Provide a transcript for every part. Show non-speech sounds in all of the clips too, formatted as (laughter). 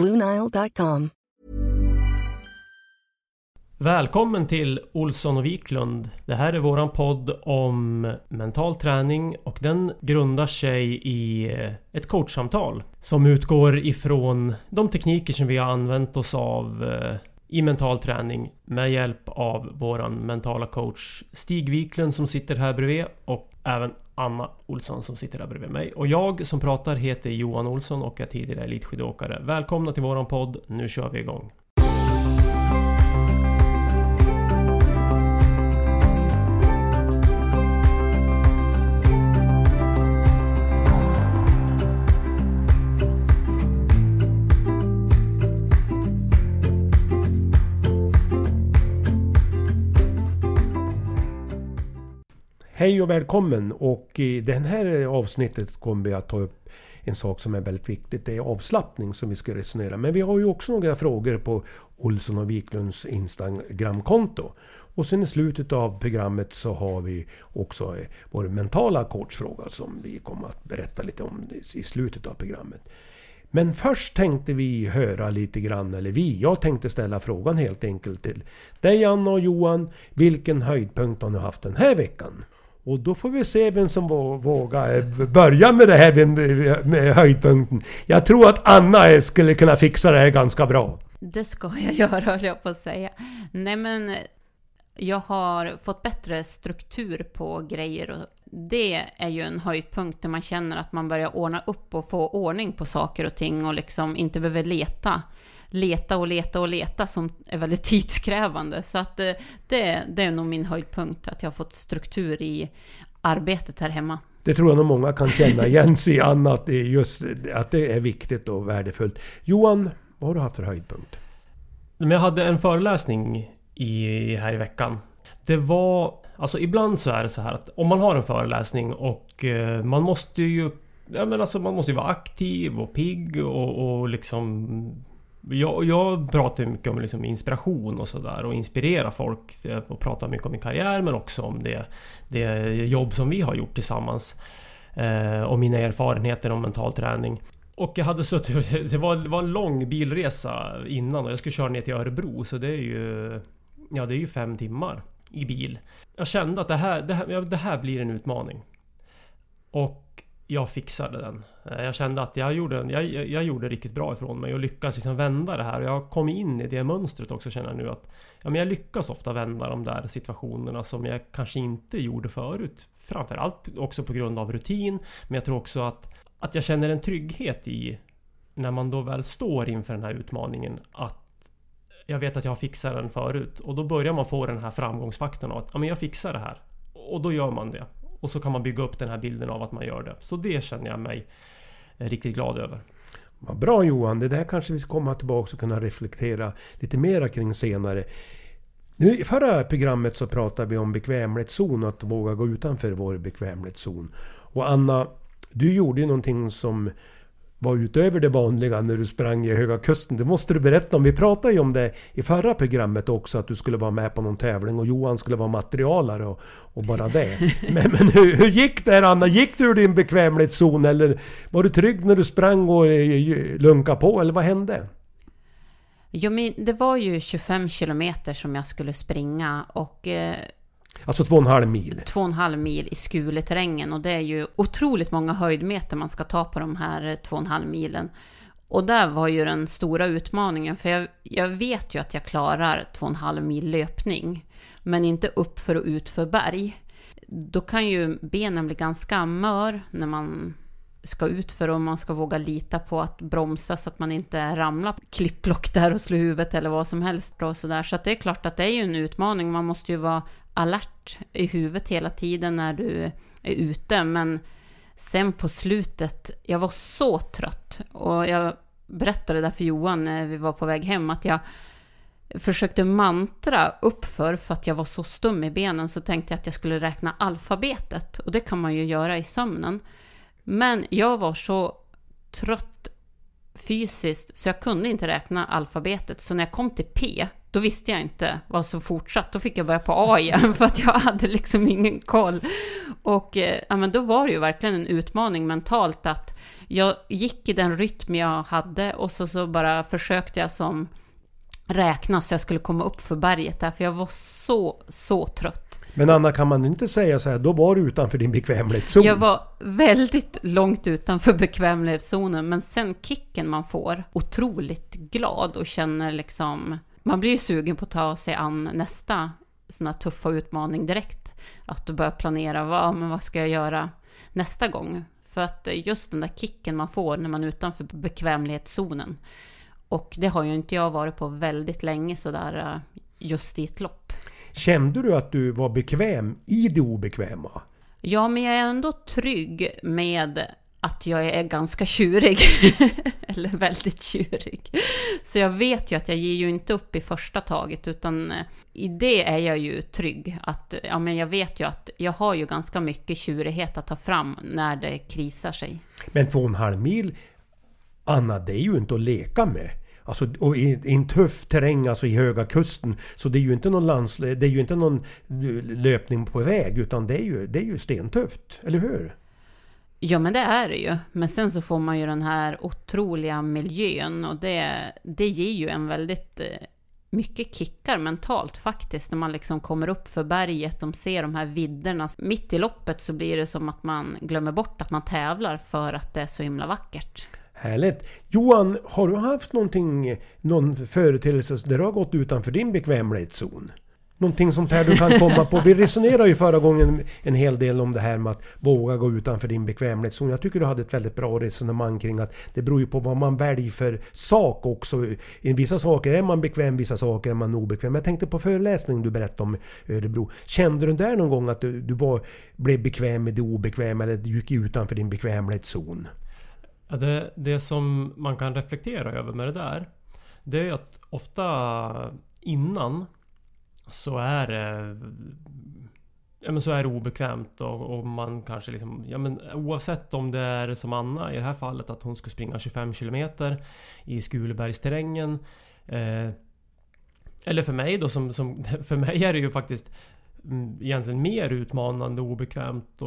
BlueNile.com. Välkommen till Olsson och Wiklund. Det här är våran podd om mental träning och den grundar sig i eh, ett coachsamtal som utgår ifrån de tekniker som vi har använt oss av eh, i mental träning med hjälp av våran mentala coach Stig Wiklund som sitter här bredvid och även Anna Olsson som sitter här bredvid mig. Och jag som pratar heter Johan Olsson och är tidigare elitskidåkare. Välkomna till våran podd. Nu kör vi igång. Hej och välkommen! Och i det här avsnittet kommer vi att ta upp en sak som är väldigt viktigt. Det är avslappning som vi ska resonera. Men vi har ju också några frågor på Olsson och Wiklunds Instagramkonto. Och sen i slutet av programmet så har vi också eh, vår mentala coachfråga som vi kommer att berätta lite om i slutet av programmet. Men först tänkte vi höra lite grann, eller vi, jag tänkte ställa frågan helt enkelt till dig Anna och Johan. Vilken höjdpunkt har ni haft den här veckan? Och då får vi se vem som vågar börja med det här med- höjdpunkten. Jag tror att Anna skulle kunna fixa det här ganska bra. Det ska jag (laughs) göra, höll jag på att säga. Nej, men jag har fått bättre struktur på grejer och det är ju en höjdpunkt där man känner att man börjar ordna upp och få ordning på saker och ting och liksom inte behöver leta. Leta och leta och leta som är väldigt (laughs) tidskrävande. Så att eh, det, det är nog min höjdpunkt, att jag har fått struktur i arbetet här hemma. Det tror jag nog många kan känna igen sig i Anna, att det är just att det är viktigt och värdefullt. Johan, vad har du haft för höjdpunkt? Jag hade en föreläsning i, här i veckan. Det var... Alltså ibland så är det så här att om man har en föreläsning och eh, man måste ju... Ja men alltså man måste ju vara aktiv och pigg och, och liksom... Jag, jag pratar ju mycket om liksom inspiration och sådär och inspirera folk. Eh, och pratar mycket om min karriär men också om det, det jobb som vi har gjort tillsammans. Eh, och mina erfarenheter om mental träning. Och jag hade suttit... (laughs) Det var, det var en lång bilresa innan och jag skulle köra ner till Örebro så det är ju... Ja, det är ju fem timmar i bil. Jag kände att det här, det här, det här blir en utmaning. Och jag fixade den. Eh, jag kände att jag gjorde, en- jag, jag gjorde riktigt bra ifrån mig och lyckades liksom vända det här. Jag kom in i det mönstret också känner jag nu att ja, men jag lyckas ofta vända de där situationerna som jag kanske inte gjorde förut. Framförallt också på grund av rutin. Men jag tror också att, att jag känner en trygghet i när man då väl står inför den här utmaningen att jag vet att jag har fixat den förut och då börjar man få den här framgångsfaktorn av att ja, men jag fixar det här. Och då gör man det. Och så kan man bygga upp den här bilden av att man gör det. Så det känner jag mig riktigt glad över. Vad bra Johan, det där kanske vi ska komma tillbaka och kunna reflektera lite mera kring senare. Nu, I förra programmet så pratade vi om bekvämlighetszon, att våga gå utanför vår bekvämlighetszon. Och Anna, du gjorde ju någonting som var utöver det vanliga när du sprang i Höga Kusten. Det måste du berätta om. Vi pratade ju om det i förra programmet också att du skulle vara med på någon tävling och Johan skulle vara materialare och, och bara det. (laughs) Men, men hur, hur, gick det här Anna? Gick du ur din bekvämlighetszon eller var du trygg när du sprang och eh, lunkade på eller vad hände? Jo, men det var ju 25 kilometer som jag skulle springa och eh, Alltså två och en halv mil? Två och en halv mil i skuleterrängen och det är ju otroligt många höjdmeter man ska ta på de här två och en halv milen. Och där var ju den stora utmaningen, för jag, jag vet ju att jag klarar två och en halv mil löpning, men inte upp för och ut för berg. Då kan ju benen bli ganska mör när man ska ut för och man ska våga lita på att bromsa så att man inte ramlar på klippblock där och slår huvudet eller vad som helst. Och så där. så det är klart att det är ju en utmaning. Man måste ju vara alert i huvudet hela tiden när du är ute. Men sen på slutet, jag var så trött. Och jag berättade där för Johan när vi var på väg hem att jag försökte mantra uppför för att jag var så stum i benen så tänkte jag att jag skulle räkna alfabetet. Och det kan man ju göra i sömnen. Men jag var så trött fysiskt så jag kunde inte räkna alfabetet. Så när jag kom till P, då visste jag inte vad som fortsatt. Då fick jag börja på A igen (laughs) för att jag hade liksom ingen koll. Och eh, ja, men då var det ju verkligen en utmaning mentalt att jag gick i den rytm jag hade och så, så bara försökte jag som räkna så jag skulle komma upp för berget där, för jag var så, så trött. Men Anna, kan man inte säga så här, då var du utanför din bekvämlighetszon? Jag var väldigt långt utanför bekvämlighetszonen, men sen kicken man får, otroligt glad och känner liksom... Man blir ju sugen på att ta sig an nästa sån här tuffa utmaning direkt. Att du börjar planera, vad, men vad ska jag göra nästa gång? För att just den där kicken man får när man är utanför bekvämlighetszonen. Och det har ju inte jag varit på väldigt länge sådär just i ett lopp. Kände du att du var bekväm i det obekväma? Ja, men jag är ändå trygg med att jag är ganska tjurig. (laughs) Eller väldigt tjurig. Så jag vet ju att jag ger ju inte upp i första taget, utan eh, i det är jag ju trygg. Att, ja, men jag vet ju att jag har ju ganska mycket tjurighet att ta fram när det krisar sig. Men två och en halv mil, Anna, det är ju inte att leka med. Alltså, och i, i, en tuff terräng, alltså i Höga Kusten. Så det är ju inte någon, lands, det är ju inte någon eh, löpning på väg, utan det är ju, det är ju stentufft. Eller hur? Ja, men det är det ju. Men sen så får man ju den här otroliga miljön och det, det ger ju en väldigt eh, mycket kickar mentalt faktiskt när man liksom kommer upp för berget, de ser de här vidderna. Mitt i loppet så blir det som att man glömmer bort att man tävlar för att det är så himla vackert. Härligt! Johan, har du haft någonting, någon företeelse där du har gått utanför din bekvämlighetszon? Någonting sånt här du kan komma på? Vi resonerade ju förra gången en hel del om det här med att våga gå utanför din bekvämlighetszon. Jag tycker du hade ett väldigt bra resonemang kring att det beror ju på vad man väljer för sak också. I vissa saker är man bekväm, vissa saker är man obekväm. Jag tänkte på föreläsningen du berättade om Örebro. Kände du där någon gång att du, du var, blev bekväm med det obekväma eller gick utanför din bekvämlighetszon? Ja, det, det som man kan reflektera över med det där Det är att ofta innan så är det Ja men så är det obekvämt och, och, man kanske liksom ja, men Oavsett om det är som Anna i det här fallet att hon ska springa 25 km I Skulebergsterrängen eh, Eller för mig då som, som (laughs) För mig är det ju faktiskt mm, egentligen mer utmanande och obekvämt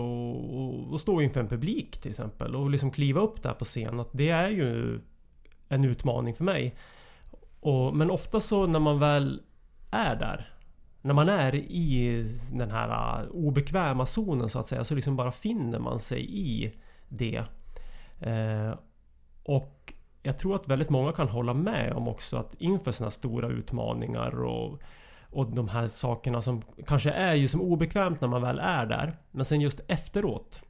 att stå inför en publik till exempel och liksom kliva upp där på scen. Att det är ju en utmaning för mig. Och, men ofta så när man väl är där när man är i den här äh, obekväma zonen så att säga så liksom bara finner man sig i det. Eh, och jag tror att väldigt många kan hålla med om också att inför sådana stora utmaningar och och de här sakerna som kanske är ju som obekvämt när man väl är där. Men sen just efteråt.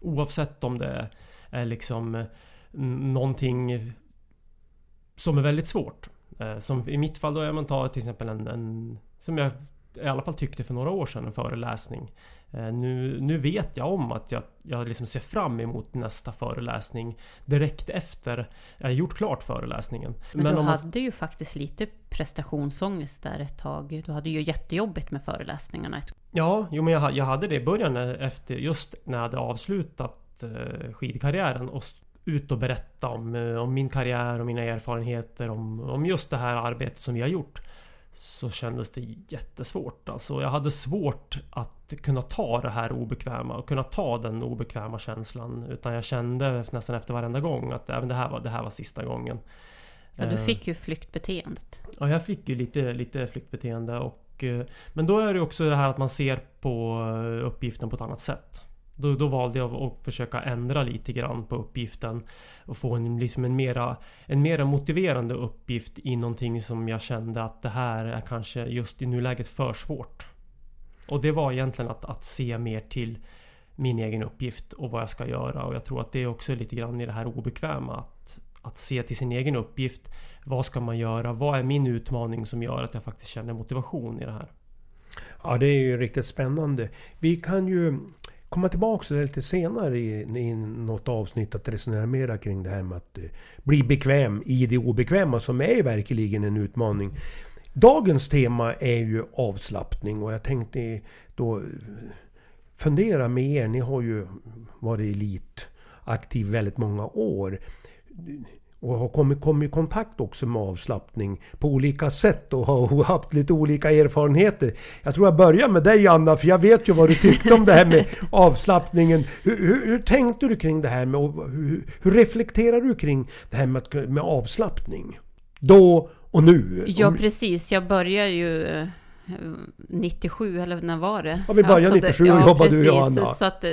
Oavsett om det är liksom mm, någonting som är väldigt svårt. Eh, som i mitt fall då, jag tar till exempel en, en som jag i alla fall tyckte för några år sedan, en föreläsning. Eh, nu, nu vet jag om att jag, jag liksom ser fram emot nästa föreläsning direkt efter jag gjort klart föreläsningen. Men, Men du hade man... ju faktiskt lite prestationsångest där ett tag. Du hade ju jättejobbigt med föreläsningarna. Ja, jo men jag, jag hade det i början efter just när jag hade avslutat eh, skidkarriären och ut och berätta om, eh, om min karriär och mina erfarenheter om, om just det här arbetet som vi har gjort. Så kändes det jättesvårt. Alltså jag hade svårt att kunna ta det här obekväma och kunna ta den obekväma känslan. Utan jag kände nästan efter varenda gång att även det, här var, det här var sista gången. Ja, du fick ju flyktbeteendet. Ja, jag fick ju lite, lite flyktbeteende. Och, men då är det också det här att man ser på uppgiften på ett annat sätt. Då, då valde jag att försöka ändra lite grann på uppgiften och få en, liksom en, mera, en mera motiverande uppgift i någonting som jag kände att det här är kanske just i nuläget för svårt. Och det var egentligen att, att se mer till min egen uppgift och vad jag ska göra och jag tror att det är också lite grann i det här obekväma att, att se till sin egen uppgift. Vad ska man göra? Vad är min utmaning som gör att jag faktiskt känner motivation i det här? Ja, det är ju riktigt spännande. Vi kan ju komma tillbaka lite senare i, i något avsnitt att resonera mera kring det här med att eh, bli bekväm i det obekväma som är verkligen en utmaning. Dagens tema är ju avslappning och jag tänkte då fundera med er. Ni har ju varit elitaktiv väldigt många år och har kommit, kommit i kontakt också med avslappning på olika sätt och har haft lite olika erfarenheter. Jag tror jag börjar med dig Anna, för jag vet ju vad du tyckte om det här med (laughs) avslappningen. Hur, hur, hur tänkte du kring det här med, hur, hur reflekterar du kring det här med, med avslappning? Då och nu? Ja precis, jag började ju 97 eh, eller när var det? Ja, vi började alltså 97 och ja, jobbade du och Anna. Så att, eh,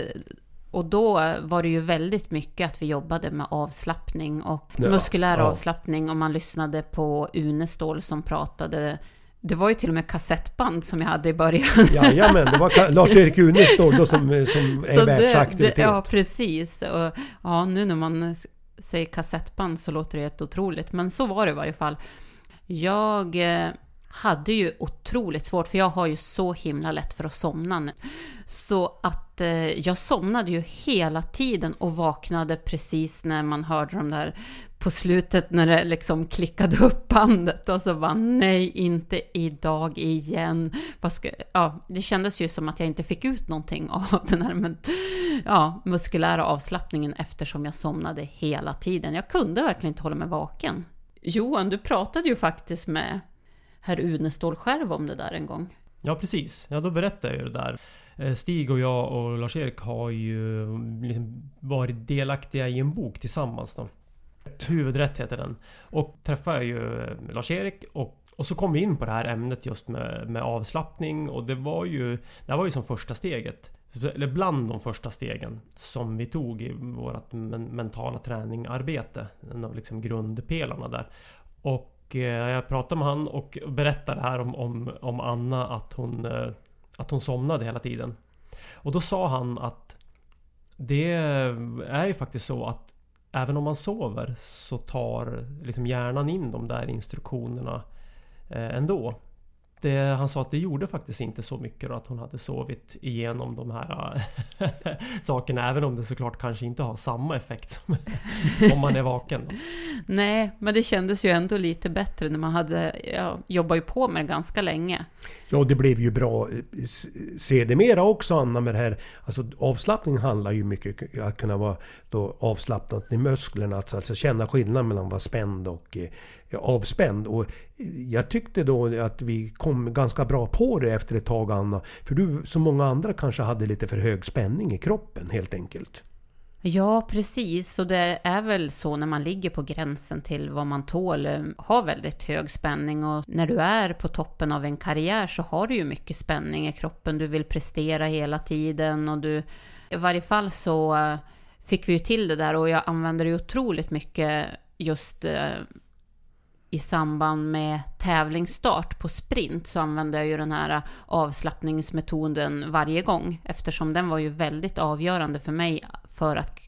och då var det ju väldigt mycket att vi jobbade med avslappning och ja, muskulär ja. avslappning och man lyssnade på Unestål som pratade det var ju till och med kassettband som jag hade i början. Jajamän, det var Lars-Erik Unestål då som, som (laughs) är världsaktivitet. Ja, precis. Och, ja, nu när man säger kassettband så låter det helt otroligt. Men så var det i varje fall. Jag eh, hade ju otroligt svårt, för jag har ju så himla lätt för att somna. Så att eh, jag somnade ju hela tiden och vaknade precis när man hörde de där på slutet när det liksom klickade upp bandet och så bara nej, inte idag igen. Ja, det kändes ju som att jag inte fick ut någonting (laughs) av den här men, ja, muskulära avslappningen eftersom jag somnade hela tiden. Jag kunde verkligen inte hålla mig vaken. Johan, du pratade ju faktiskt med herr Unestål själv om det där en gång. Ja precis, ja då berättade jag ju det där. Eh, Stig och jag och Lars-Erik har ju mm, liksom varit delaktiga i en bok tillsammans då. Huvudrätt heter den. Och träffade ju eh, Lars-Erik och, och så kom vi in på det här ämnet just med, med avslappning och det var ju... Det var ju som första steget. Eller bland de första stegen som vi tog i vårt mentala träningarbete. En av liksom grundpelarna där. Och och eh, jag pratade med han och berättade här om, om, om Anna att hon, eh, att hon somnade hela tiden. Och då sa han att det är ju faktiskt så att även om man sover så tar liksom hjärnan in de där instruktionerna eh, ändå det, han sa att det gjorde faktiskt inte så mycket då, att hon hade sovit igenom de här (laughs) sakerna. Även om det såklart kanske inte har samma effekt som (laughs) om man är vaken. Då. Nej, men det kändes ju ändå lite bättre när man hade ja, jobbat ju på med det ganska länge. Ja, det blev ju bra sedermera också Anna med det här. Alltså avslappning handlar ju mycket om att kunna vara då avslappnad i musklerna. Alltså, alltså känna skillnad mellan att vara spänd och eh, avspänd. Och jag tyckte då att vi kom ganska bra på det efter ett tag Anna. För du som många andra kanske hade lite för hög spänning i kroppen helt enkelt. Ja, precis. Och det är väl så när man ligger på gränsen till vad man tål, eh, har väldigt hög spänning. Och när du är på toppen av en karriär så har du ju mycket spänning i kroppen. Du vill prestera hela tiden och du... I varje fall så eh, fick vi ju till det där och jag använder det otroligt mycket just eh, i samband med tävlingsstart på sprint så använde jag ju den här äh, avslappningsmetoden varje gång. Eftersom den var ju väldigt avgörande för mig för att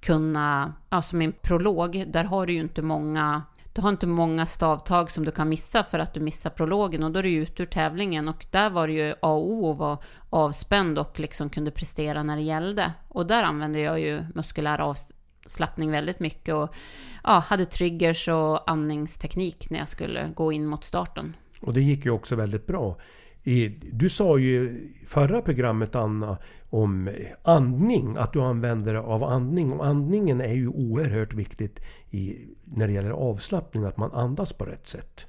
kunna, alltså min prolog, där har du ju inte många du har inte många stavtag som du kan missa för att du missar prologen. Och då är du ute ur tävlingen. Och där var det ju A och O att vara avspänd och liksom kunde prestera när det gällde. Och där använde jag ju muskulär avslappning väldigt mycket och ja, hade triggers och andningsteknik när jag skulle gå in mot starten. Och det gick ju också väldigt bra. Du sa ju i förra programmet Anna om andning, att du använder dig av andning. Och andningen är ju oerhört viktigt i, när det gäller avslappning, att man andas på rätt sätt.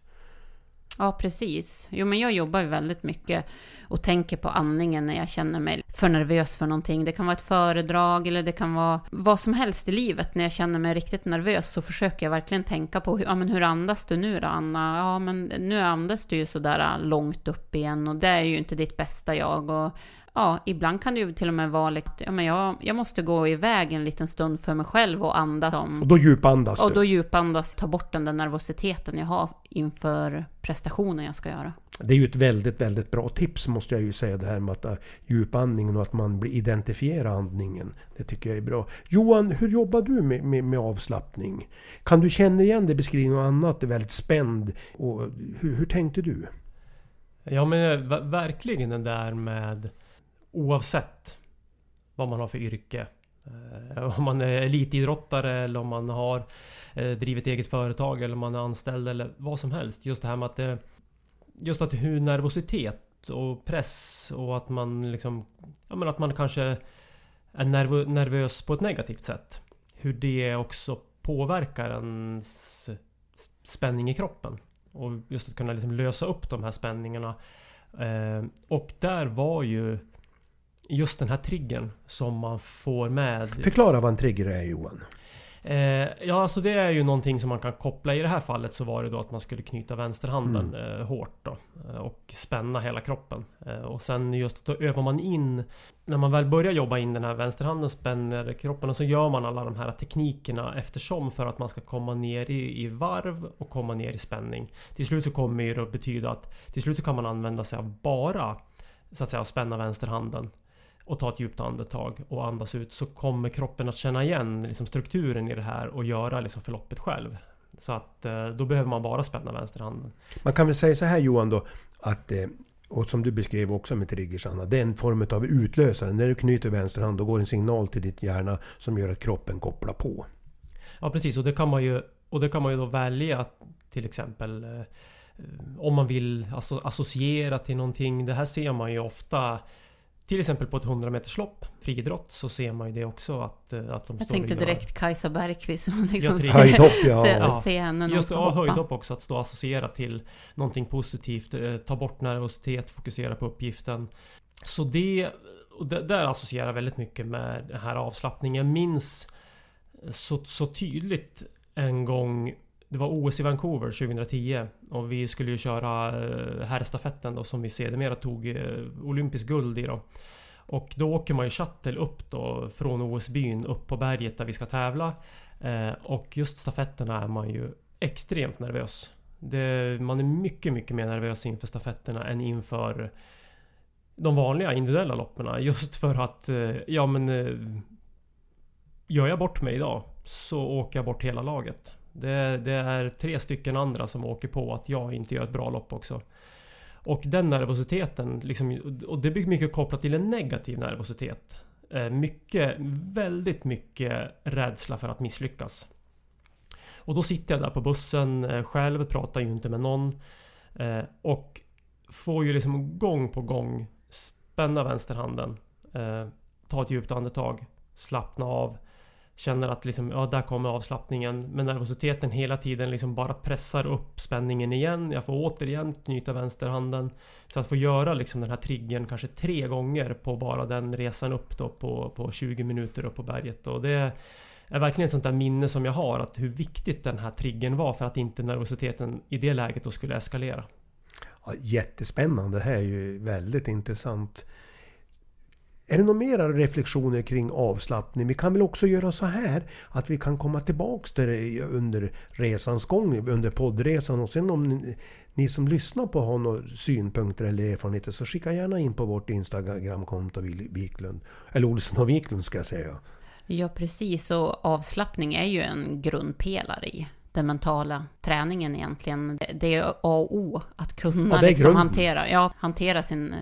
Ja, precis. Jo, men jag jobbar ju väldigt mycket och tänker på andningen när jag känner mig för nervös för någonting. Det kan vara ett föredrag eller det kan vara vad som helst i livet. När jag känner mig riktigt nervös så försöker jag verkligen tänka på ja, men hur andas du nu då, Anna? Ja, men nu andas du ju sådär långt upp igen och det är ju inte ditt bästa jag. Och ja, ibland kan det ju till och med vara lite, ja men jag, jag måste gå iväg en liten stund för mig själv och andas om. Och då djupandas Och du. då djupandas, ta bort den där nervositeten jag har inför prestationen jag ska göra. Det är ju ett väldigt, väldigt bra tips måste jag ju säga det här med att äh, djupandningen och att man blir identifiera andningen. Det tycker jag är bra. Johan, hur jobbar du med, med, med avslappning? Kan du känna igen det beskrivningen och annat? Det är väldigt spänd. Och hur, hur tänkte du? Ja men eh, ver- verkligen den där med Oavsett vad man har för yrke. Eh, om man är elitidrottare eller om man har eh, drivit eget företag eller om man är anställd eller vad som helst. Just det här med att det, Just att hur nervositet och press och att man liksom... Ja men att man kanske är nervö- nervös på ett negativt sätt. Hur det också påverkar ens spänning i kroppen. Och just att kunna liksom lösa upp de här spänningarna. Och där var ju just den här triggern som man får med. Förklara vad en trigger är Johan. Eh, ja, alltså det är ju någonting som man kan koppla. I det här fallet så var det då att man skulle knyta vänsterhanden eh, hårt då. eh, Och spänna hela kroppen. Eh, och sen just då övar man in När man väl börjar jobba in den här vänsterhanden spänner kroppen och så gör man alla de här teknikerna eftersom för att man ska komma ner i, i varv och komma ner i spänning. Till slut så kommer det att betyda att till slut så kan man använda sig av bara så att säga spänna vänsterhanden och ta ett djupt andetag och andas ut så kommer kroppen att känna igen liksom, strukturen i det här och göra liksom, förloppet själv. Så att eh, då behöver man bara spänna vänsterhanden. Man kan väl säga så här Johan då att eh, och som du beskrev också med triggers Anna, det är en form av utlösare. När du knyter vänster hand då går en signal till ditt hjärna som gör att kroppen kopplar på. Ja precis och det kan man ju Och det kan man ju då välja till exempel eh, Om man vill associera till någonting. Det här ser man ju ofta till exempel på ett 100 meters lopp, friidrott, så ser man ju det också att, eh, att de Jag står tänkte direkt Kajsa Bergqvist som liksom ser, Höjdhopp ja. se, Ja. henne när hon Just hoppa. höjdhopp också, att stå och associera till någonting positivt, eh, ta bort nervositet, fokusera på uppgiften. Så det, och det där associerar väldigt mycket med den här avslappningen. Jag minns så, så tydligt en gång det var OS i Vancouver 2010 och vi skulle ju köra eh, herrstafetten då som vi sedermera tog olympiskt olympisk guld i då. Och då åker man ju shuttle upp då från OS-byn upp på berget där vi ska tävla. Eh, och just stafetterna är man ju extremt nervös. Det, man är mycket, mycket mer nervös inför stafetterna än inför de vanliga individuella loppen. Just för att, ja men... Gör jag bort mig idag så åker jag bort hela laget. Det, det är tre stycken andra som åker på att jag inte gör ett bra lopp också. Och den nervositeten, liksom, och det blir mycket kopplat till en negativ nervositet. Eh, mycket, väldigt mycket rädsla för att misslyckas. Och då sitter jag där på bussen eh, själv, pratar ju inte med någon. Eh, och får ju liksom gång på gång spänna vänsterhanden. Ta ett djupt andetag. Slappna av. Känner att liksom, ja där kommer avslappningen. Men nervositeten hela tiden liksom bara pressar upp spänningen igen. Jag får återigen knyta vänsterhanden. Så att få göra liksom den här triggern kanske tre gånger på bara den resan upp då på, på 20 minuter upp på berget. Och det är verkligen ett sånt där minne som jag har. Att hur viktigt den här triggern var för att inte nervositeten i det läget då skulle eskalera. Ja, jättespännande. Det här är ju väldigt intressant. Är det några mera reflektioner kring avslappning? Vi kan väl också göra så här att vi kan komma tillbaks till det under resans gång, under poddresan. Och sen om ni, ni som lyssnar på har några synpunkter eller erfarenheter så skicka gärna in på vårt Instagramkonto Wiklund. Eller Olsson och Wiklund ska jag säga. Ja, precis. Och avslappning är ju en grundpelare i den mentala träningen egentligen. Det- är A och O att kunna Ja, liksom hantera, ja, hantera sin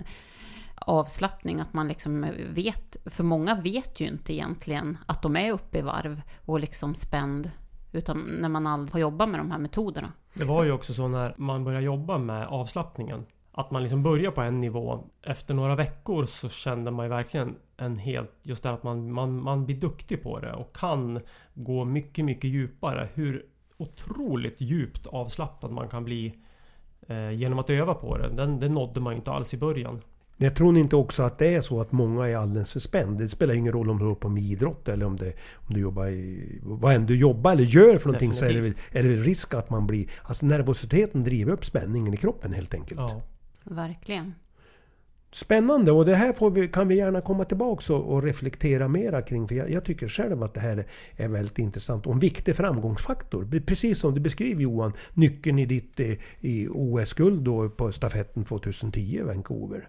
avslappning. Att man liksom vet, för många vet ju inte egentligen att de är uppe i varv och liksom spänd. Utan när man aldrig har jobbat med de här metoderna. Det var ju också så när man började jobba med avslappningen att man liksom börjar på en nivå. Efter några veckor så kände man ju verkligen en helt... Just det att man, man, man blir duktig på det och kan gå mycket, mycket djupare. Hur otroligt djupt avslappnad man kan bli eh, genom att öva på det. Den, det nådde man ju inte alls i början. Jag tror inte också att det är så att många är alldeles för spända. Det spelar ingen roll om du håller på med idrott eller om, det, om du jobbar i... Vad än du jobbar eller gör för någonting så är det, väl, är det väl risk att man blir... Alltså nervositeten driver upp spänningen i kroppen helt enkelt. Ja. Verkligen. Spännande och det här får vi, kan vi gärna komma tillbaka och, och reflektera mera kring. För jag, jag, tycker själv att det här är väldigt intressant och en viktig framgångsfaktor. Precis som du beskriver Johan, nyckeln i ditt eh, OS-guld på stafetten 2010 i Vancouver.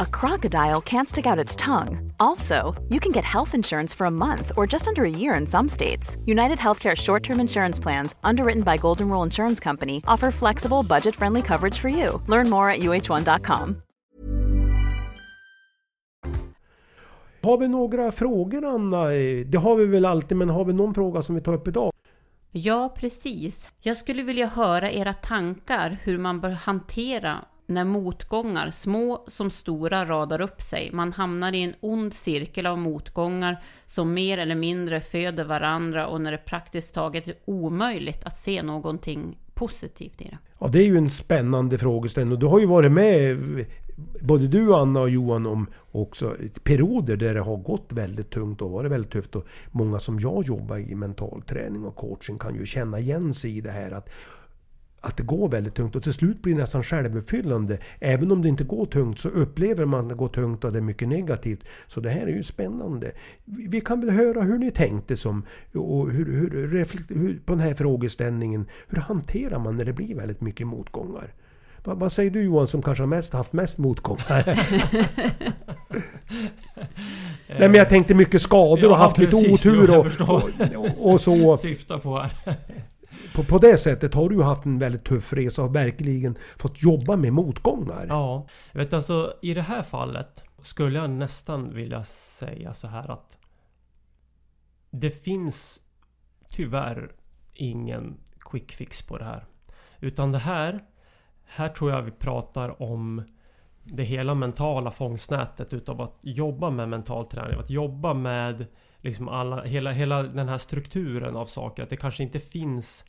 a crocodile can't stick out its tongue. Also, you can get health insurance for a month or just under a year in some states. United Healthcare short term insurance plans, underwritten by Golden Rule Insurance Company, offer flexible, budget friendly coverage for you. Learn more at uh1.com. Har vi några frågor Anna? Det har vi väl alltid, men har vi någon fråga som vi tar upp idag? Ja, precis. Jag skulle vilja höra era tankar hur man bör hantera när motgångar, små som stora, radar upp sig. Man hamnar i en ond cirkel av motgångar som mer eller mindre föder varandra och när det praktiskt taget är omöjligt att se någonting positivt i det. Ja, det är ju en spännande frågeställning och du har ju varit med både du Anna och Johan om också perioder där det har gått väldigt tungt och varit väldigt tufft. Och många som jag jobbar i mental träning och coaching kan ju känna igen sig i det här att att det går väldigt tungt och till slut blir det nästan självuppfyllande. Även om det inte går tungt så upplever man att det går tungt och det är mycket negativt. Så det här är ju spännande. Vi kan väl höra hur ni tänkte som, och hur, hur, hur, på den här frågeställningen. Hur hanterar man när det blir väldigt mycket motgångar? Vad, vad säger du Johan som kanske har mest, haft mest motgångar? (laughs) Nej men jag tänkte mycket skador och ja, haft precis, lite otur och, och, och, och så. Syftar på här. På, på det sättet har du ju haft en väldigt tuff resa och verkligen fått jobba med motgångar. Ja, jag vet alltså i det här fallet skulle jag nästan vilja säga så här att det finns tyvärr ingen quick fix på det här. Utan det här här tror jag vi pratar om det hela mentala fångstnätet utav att jobba med mental träning. Att jobba med liksom alla, hela, hela den här strukturen av saker. Att det kanske inte finns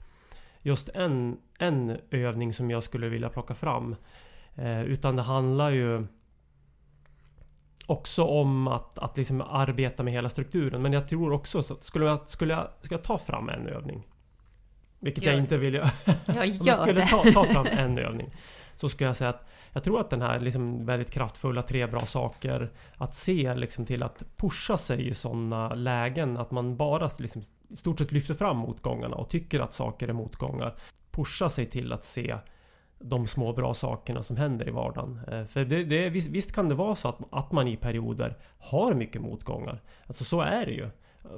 just en, en övning som jag skulle vilja plocka fram. Eh, utan det handlar ju också om att, att liksom arbeta med hela strukturen. Men jag tror också så att skulle jag, skulle jag, ska jag ta fram en övning. Vilket Gör jag inte vill göra. (laughs) Jag Om gör jag skulle ta, ta fram en övning. Så ska jag säga att jag tror att den här liksom väldigt kraftfulla tre bra saker Att se liksom till att pusha sig i sådana lägen att man bara liksom i stort sett lyfter fram motgångarna och tycker att saker är motgångar Pusha sig till att se de små bra sakerna som händer i vardagen. Eh, för det, det, visst, visst kan det vara så att, att man i perioder har mycket motgångar. Alltså så är det ju.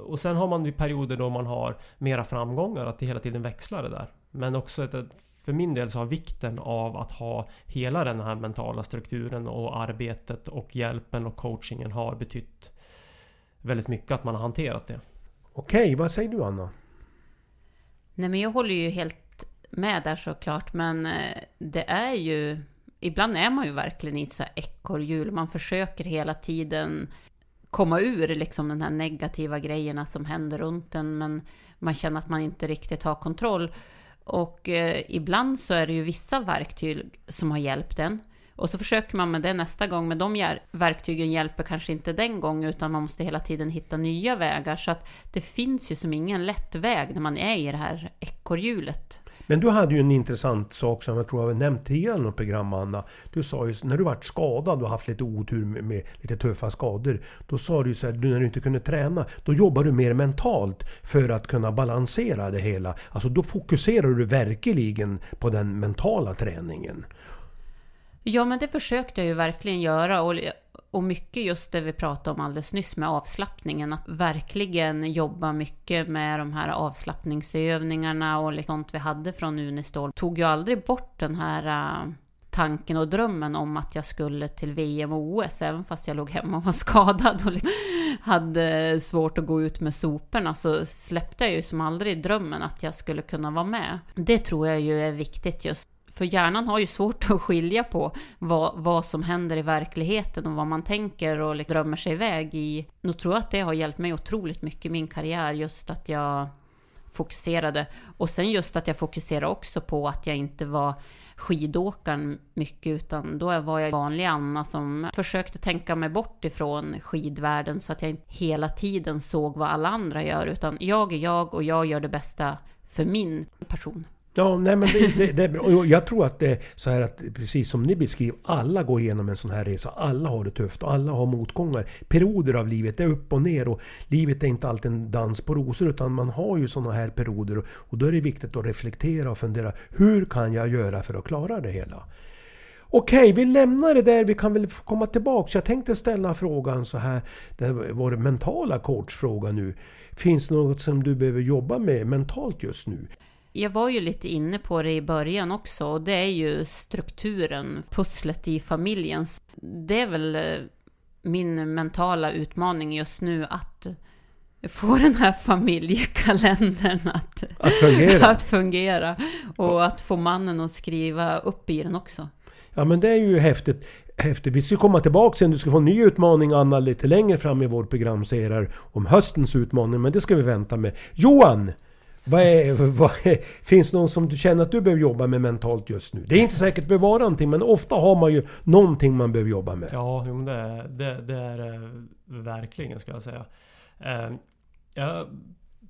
Och sen har man i perioder då man har mera framgångar, att det hela tiden växlar det där. Men också ett, ett- för min del så har vikten av att ha hela den här mentala strukturen och arbetet och hjälpen och coachingen har betytt väldigt mycket att man har hanterat det. Okej, vad säger du Anna? Nej men jag håller ju helt med där såklart, men eh, det är ju... Ibland är man ju verkligen i ett så här ekorrhjul. Man försöker hela tiden komma ur liksom den här negativa grejerna som händer runt en, men man känner att man inte riktigt har kontroll. Och eh, ibland så är det ju vissa verktyg som har hjälpt en. Och så försöker man med det nästa gång, men de verktygen hjälper kanske inte den gången, utan man måste hela tiden hitta nya vägar. Så att det finns ju som ingen lätt väg när man är i det här ekorrhjulet. Men du hade ju en intressant sak som jag tror jag har nämnt tidigare i något program Anna. Du sa ju när du vart skadad och haft lite otur med, med lite tuffa skador. Då sa du ju så här, du, när du inte kunde träna, då jobbar du mer mentalt för att kunna balansera det hela. Alltså då fokuserar du verkligen på den mentala träningen. Ja, men det försökte jag ju verkligen göra. Och, och mycket just det vi pratade om alldeles nyss med avslappningen. Att verkligen jobba mycket med de här avslappningsövningarna och liksom sånt vi hade från Unistol. Tog ju aldrig bort den här uh, tanken och drömmen om att jag skulle till VM och OS, även fast jag låg hemma och var skadad och liksom hade svårt att gå ut med soporna, så släppte jag ju som aldrig drömmen att jag skulle kunna vara med. Det tror jag ju är viktigt just för hjärnan har ju svårt att skilja på vad, vad som händer i verkligheten och vad man tänker och liksom drömmer sig iväg i. Nu tror jag att det har hjälpt mig otroligt mycket i min karriär, just att jag fokuserade. Och sen just att jag fokuserade också på att jag inte var skidåkaren mycket, utan då var jag vanlig Anna som försökte tänka mig bort ifrån skidvärlden så att jag inte hela tiden såg vad alla andra gör, utan jag är jag och jag gör det bästa för min person. Ja, nej men det, det, det är bra. Jag tror att det är så här att precis som ni beskriver, alla går igenom en sån här resa. Alla har det tufft och alla har motgångar. Perioder av livet, det är upp och ner och livet är inte alltid en dans på rosor utan man har ju såna här perioder och, och då är det viktigt att reflektera och fundera. Hur kan jag göra för att klara det hela? Okej, vi lämnar det där. Vi kan väl komma tillbaks. Jag tänkte ställa frågan så här. Det var vår mentala coachfråga nu. Finns det något som du behöver jobba med mentalt just nu? Jag var ju lite inne på det i början också och det är ju strukturen, pusslet i familjen. Det är väl eh, min mentala utmaning just nu att få (laughs) den här familjekalendern att, Att fungera? (laughs) att fungera och att få mannen att skriva upp i den också. Ja men det är ju häftigt. häftigt. Vi ska komma tillbaka sen. Du ska få en ny utmaning Anna lite längre fram i vår programserie om höstens utmaning. Men det ska vi vänta med. Johan! Vad är, vad är, finns det någon som du känner att du behöver jobba med mentalt just nu? Det är inte säkert att det behöver vara någonting men ofta har man ju någonting man behöver jobba med. Ja, det är det, det, är det verkligen ska jag säga. Eh, ja,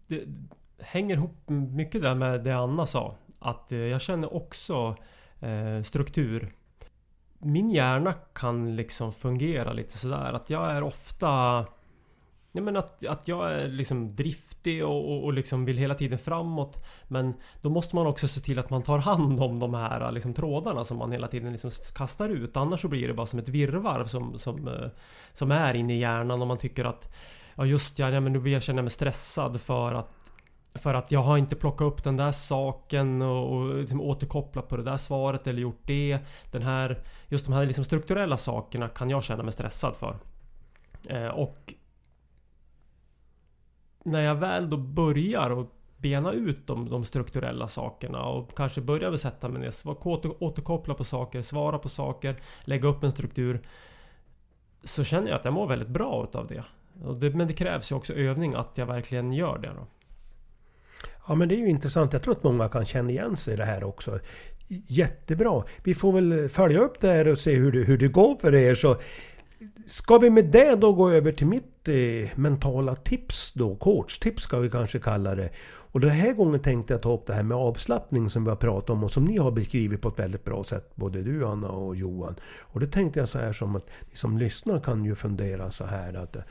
det hänger ihop mycket där med det Anna sa. Att eh, jag känner också eh, struktur. Min hjärna kan liksom fungera lite sådär att jag är ofta... Nej men att, att jag är liksom driftig och, och, och liksom vill hela tiden framåt. Men då måste man också se till att man tar hand om de här liksom, trådarna som man hela tiden liksom kastar ut. Annars så blir det bara som ett virrvarr som, som, eh, som är inne i hjärnan och man tycker att Ja just ja, men nu blir jag mig stressad för att för att jag har inte plockat upp den där saken och, och liksom återkopplat på det där svaret eller gjort det. Den här, just de här liksom strukturella sakerna kan jag känna mig stressad för. Eh, och när jag väl då börjar och bena ut de, de strukturella sakerna och kanske börjar med sätta mig ner, åter, återkoppla på saker, svara på saker, lägga upp en struktur. Så känner jag att jag mår väldigt bra utav det. Och det men det krävs ju också övning att jag verkligen gör det då. Ja men det är ju intressant. Jag tror att många kan känna igen sig i det här också. Jättebra. Vi får väl följa upp det här och se hur det, hur det går för er. Så ska vi med det då gå över till mitt eh, mentala tips då? Coachtips ska vi kanske kalla det. Och den här gången tänkte jag ta upp det här med avslappning som vi har pratat om och som ni har beskrivit på ett väldigt bra sätt. Både du Anna och Johan. Och det tänkte jag så här som att ni som lyssnar kan ju fundera så här att eh,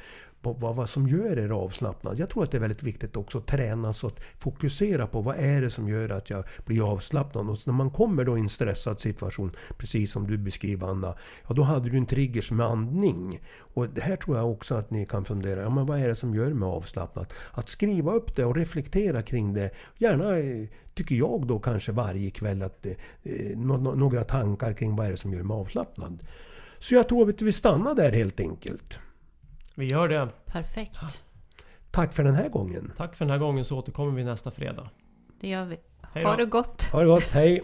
på vad, vad som gör er avslappnad. Jag tror att det är väldigt viktigt också att träna så att fokusera på vad är det som gör att jag blir avslappnad. Och när man kommer då i en stressad situation, precis som du beskriver Anna, ja då hade du en trigger som är andning. Och det här tror jag också att ni kan fundera, ja men vad är det som gör mig avslappnad? Att skriva upp det och reflektera kring det. Gärna eh, tycker jag då kanske varje kväll att eh, eh några tankar kring vad är det som gör mig avslappnad. Så jag tror att vi stannar där helt enkelt. Vi gör det. Perfekt. Tack för den här gången. Tack för den här gången så återkommer vi nästa fredag. Det gör vi. Hej Ha det gott. Ha det gott, hej!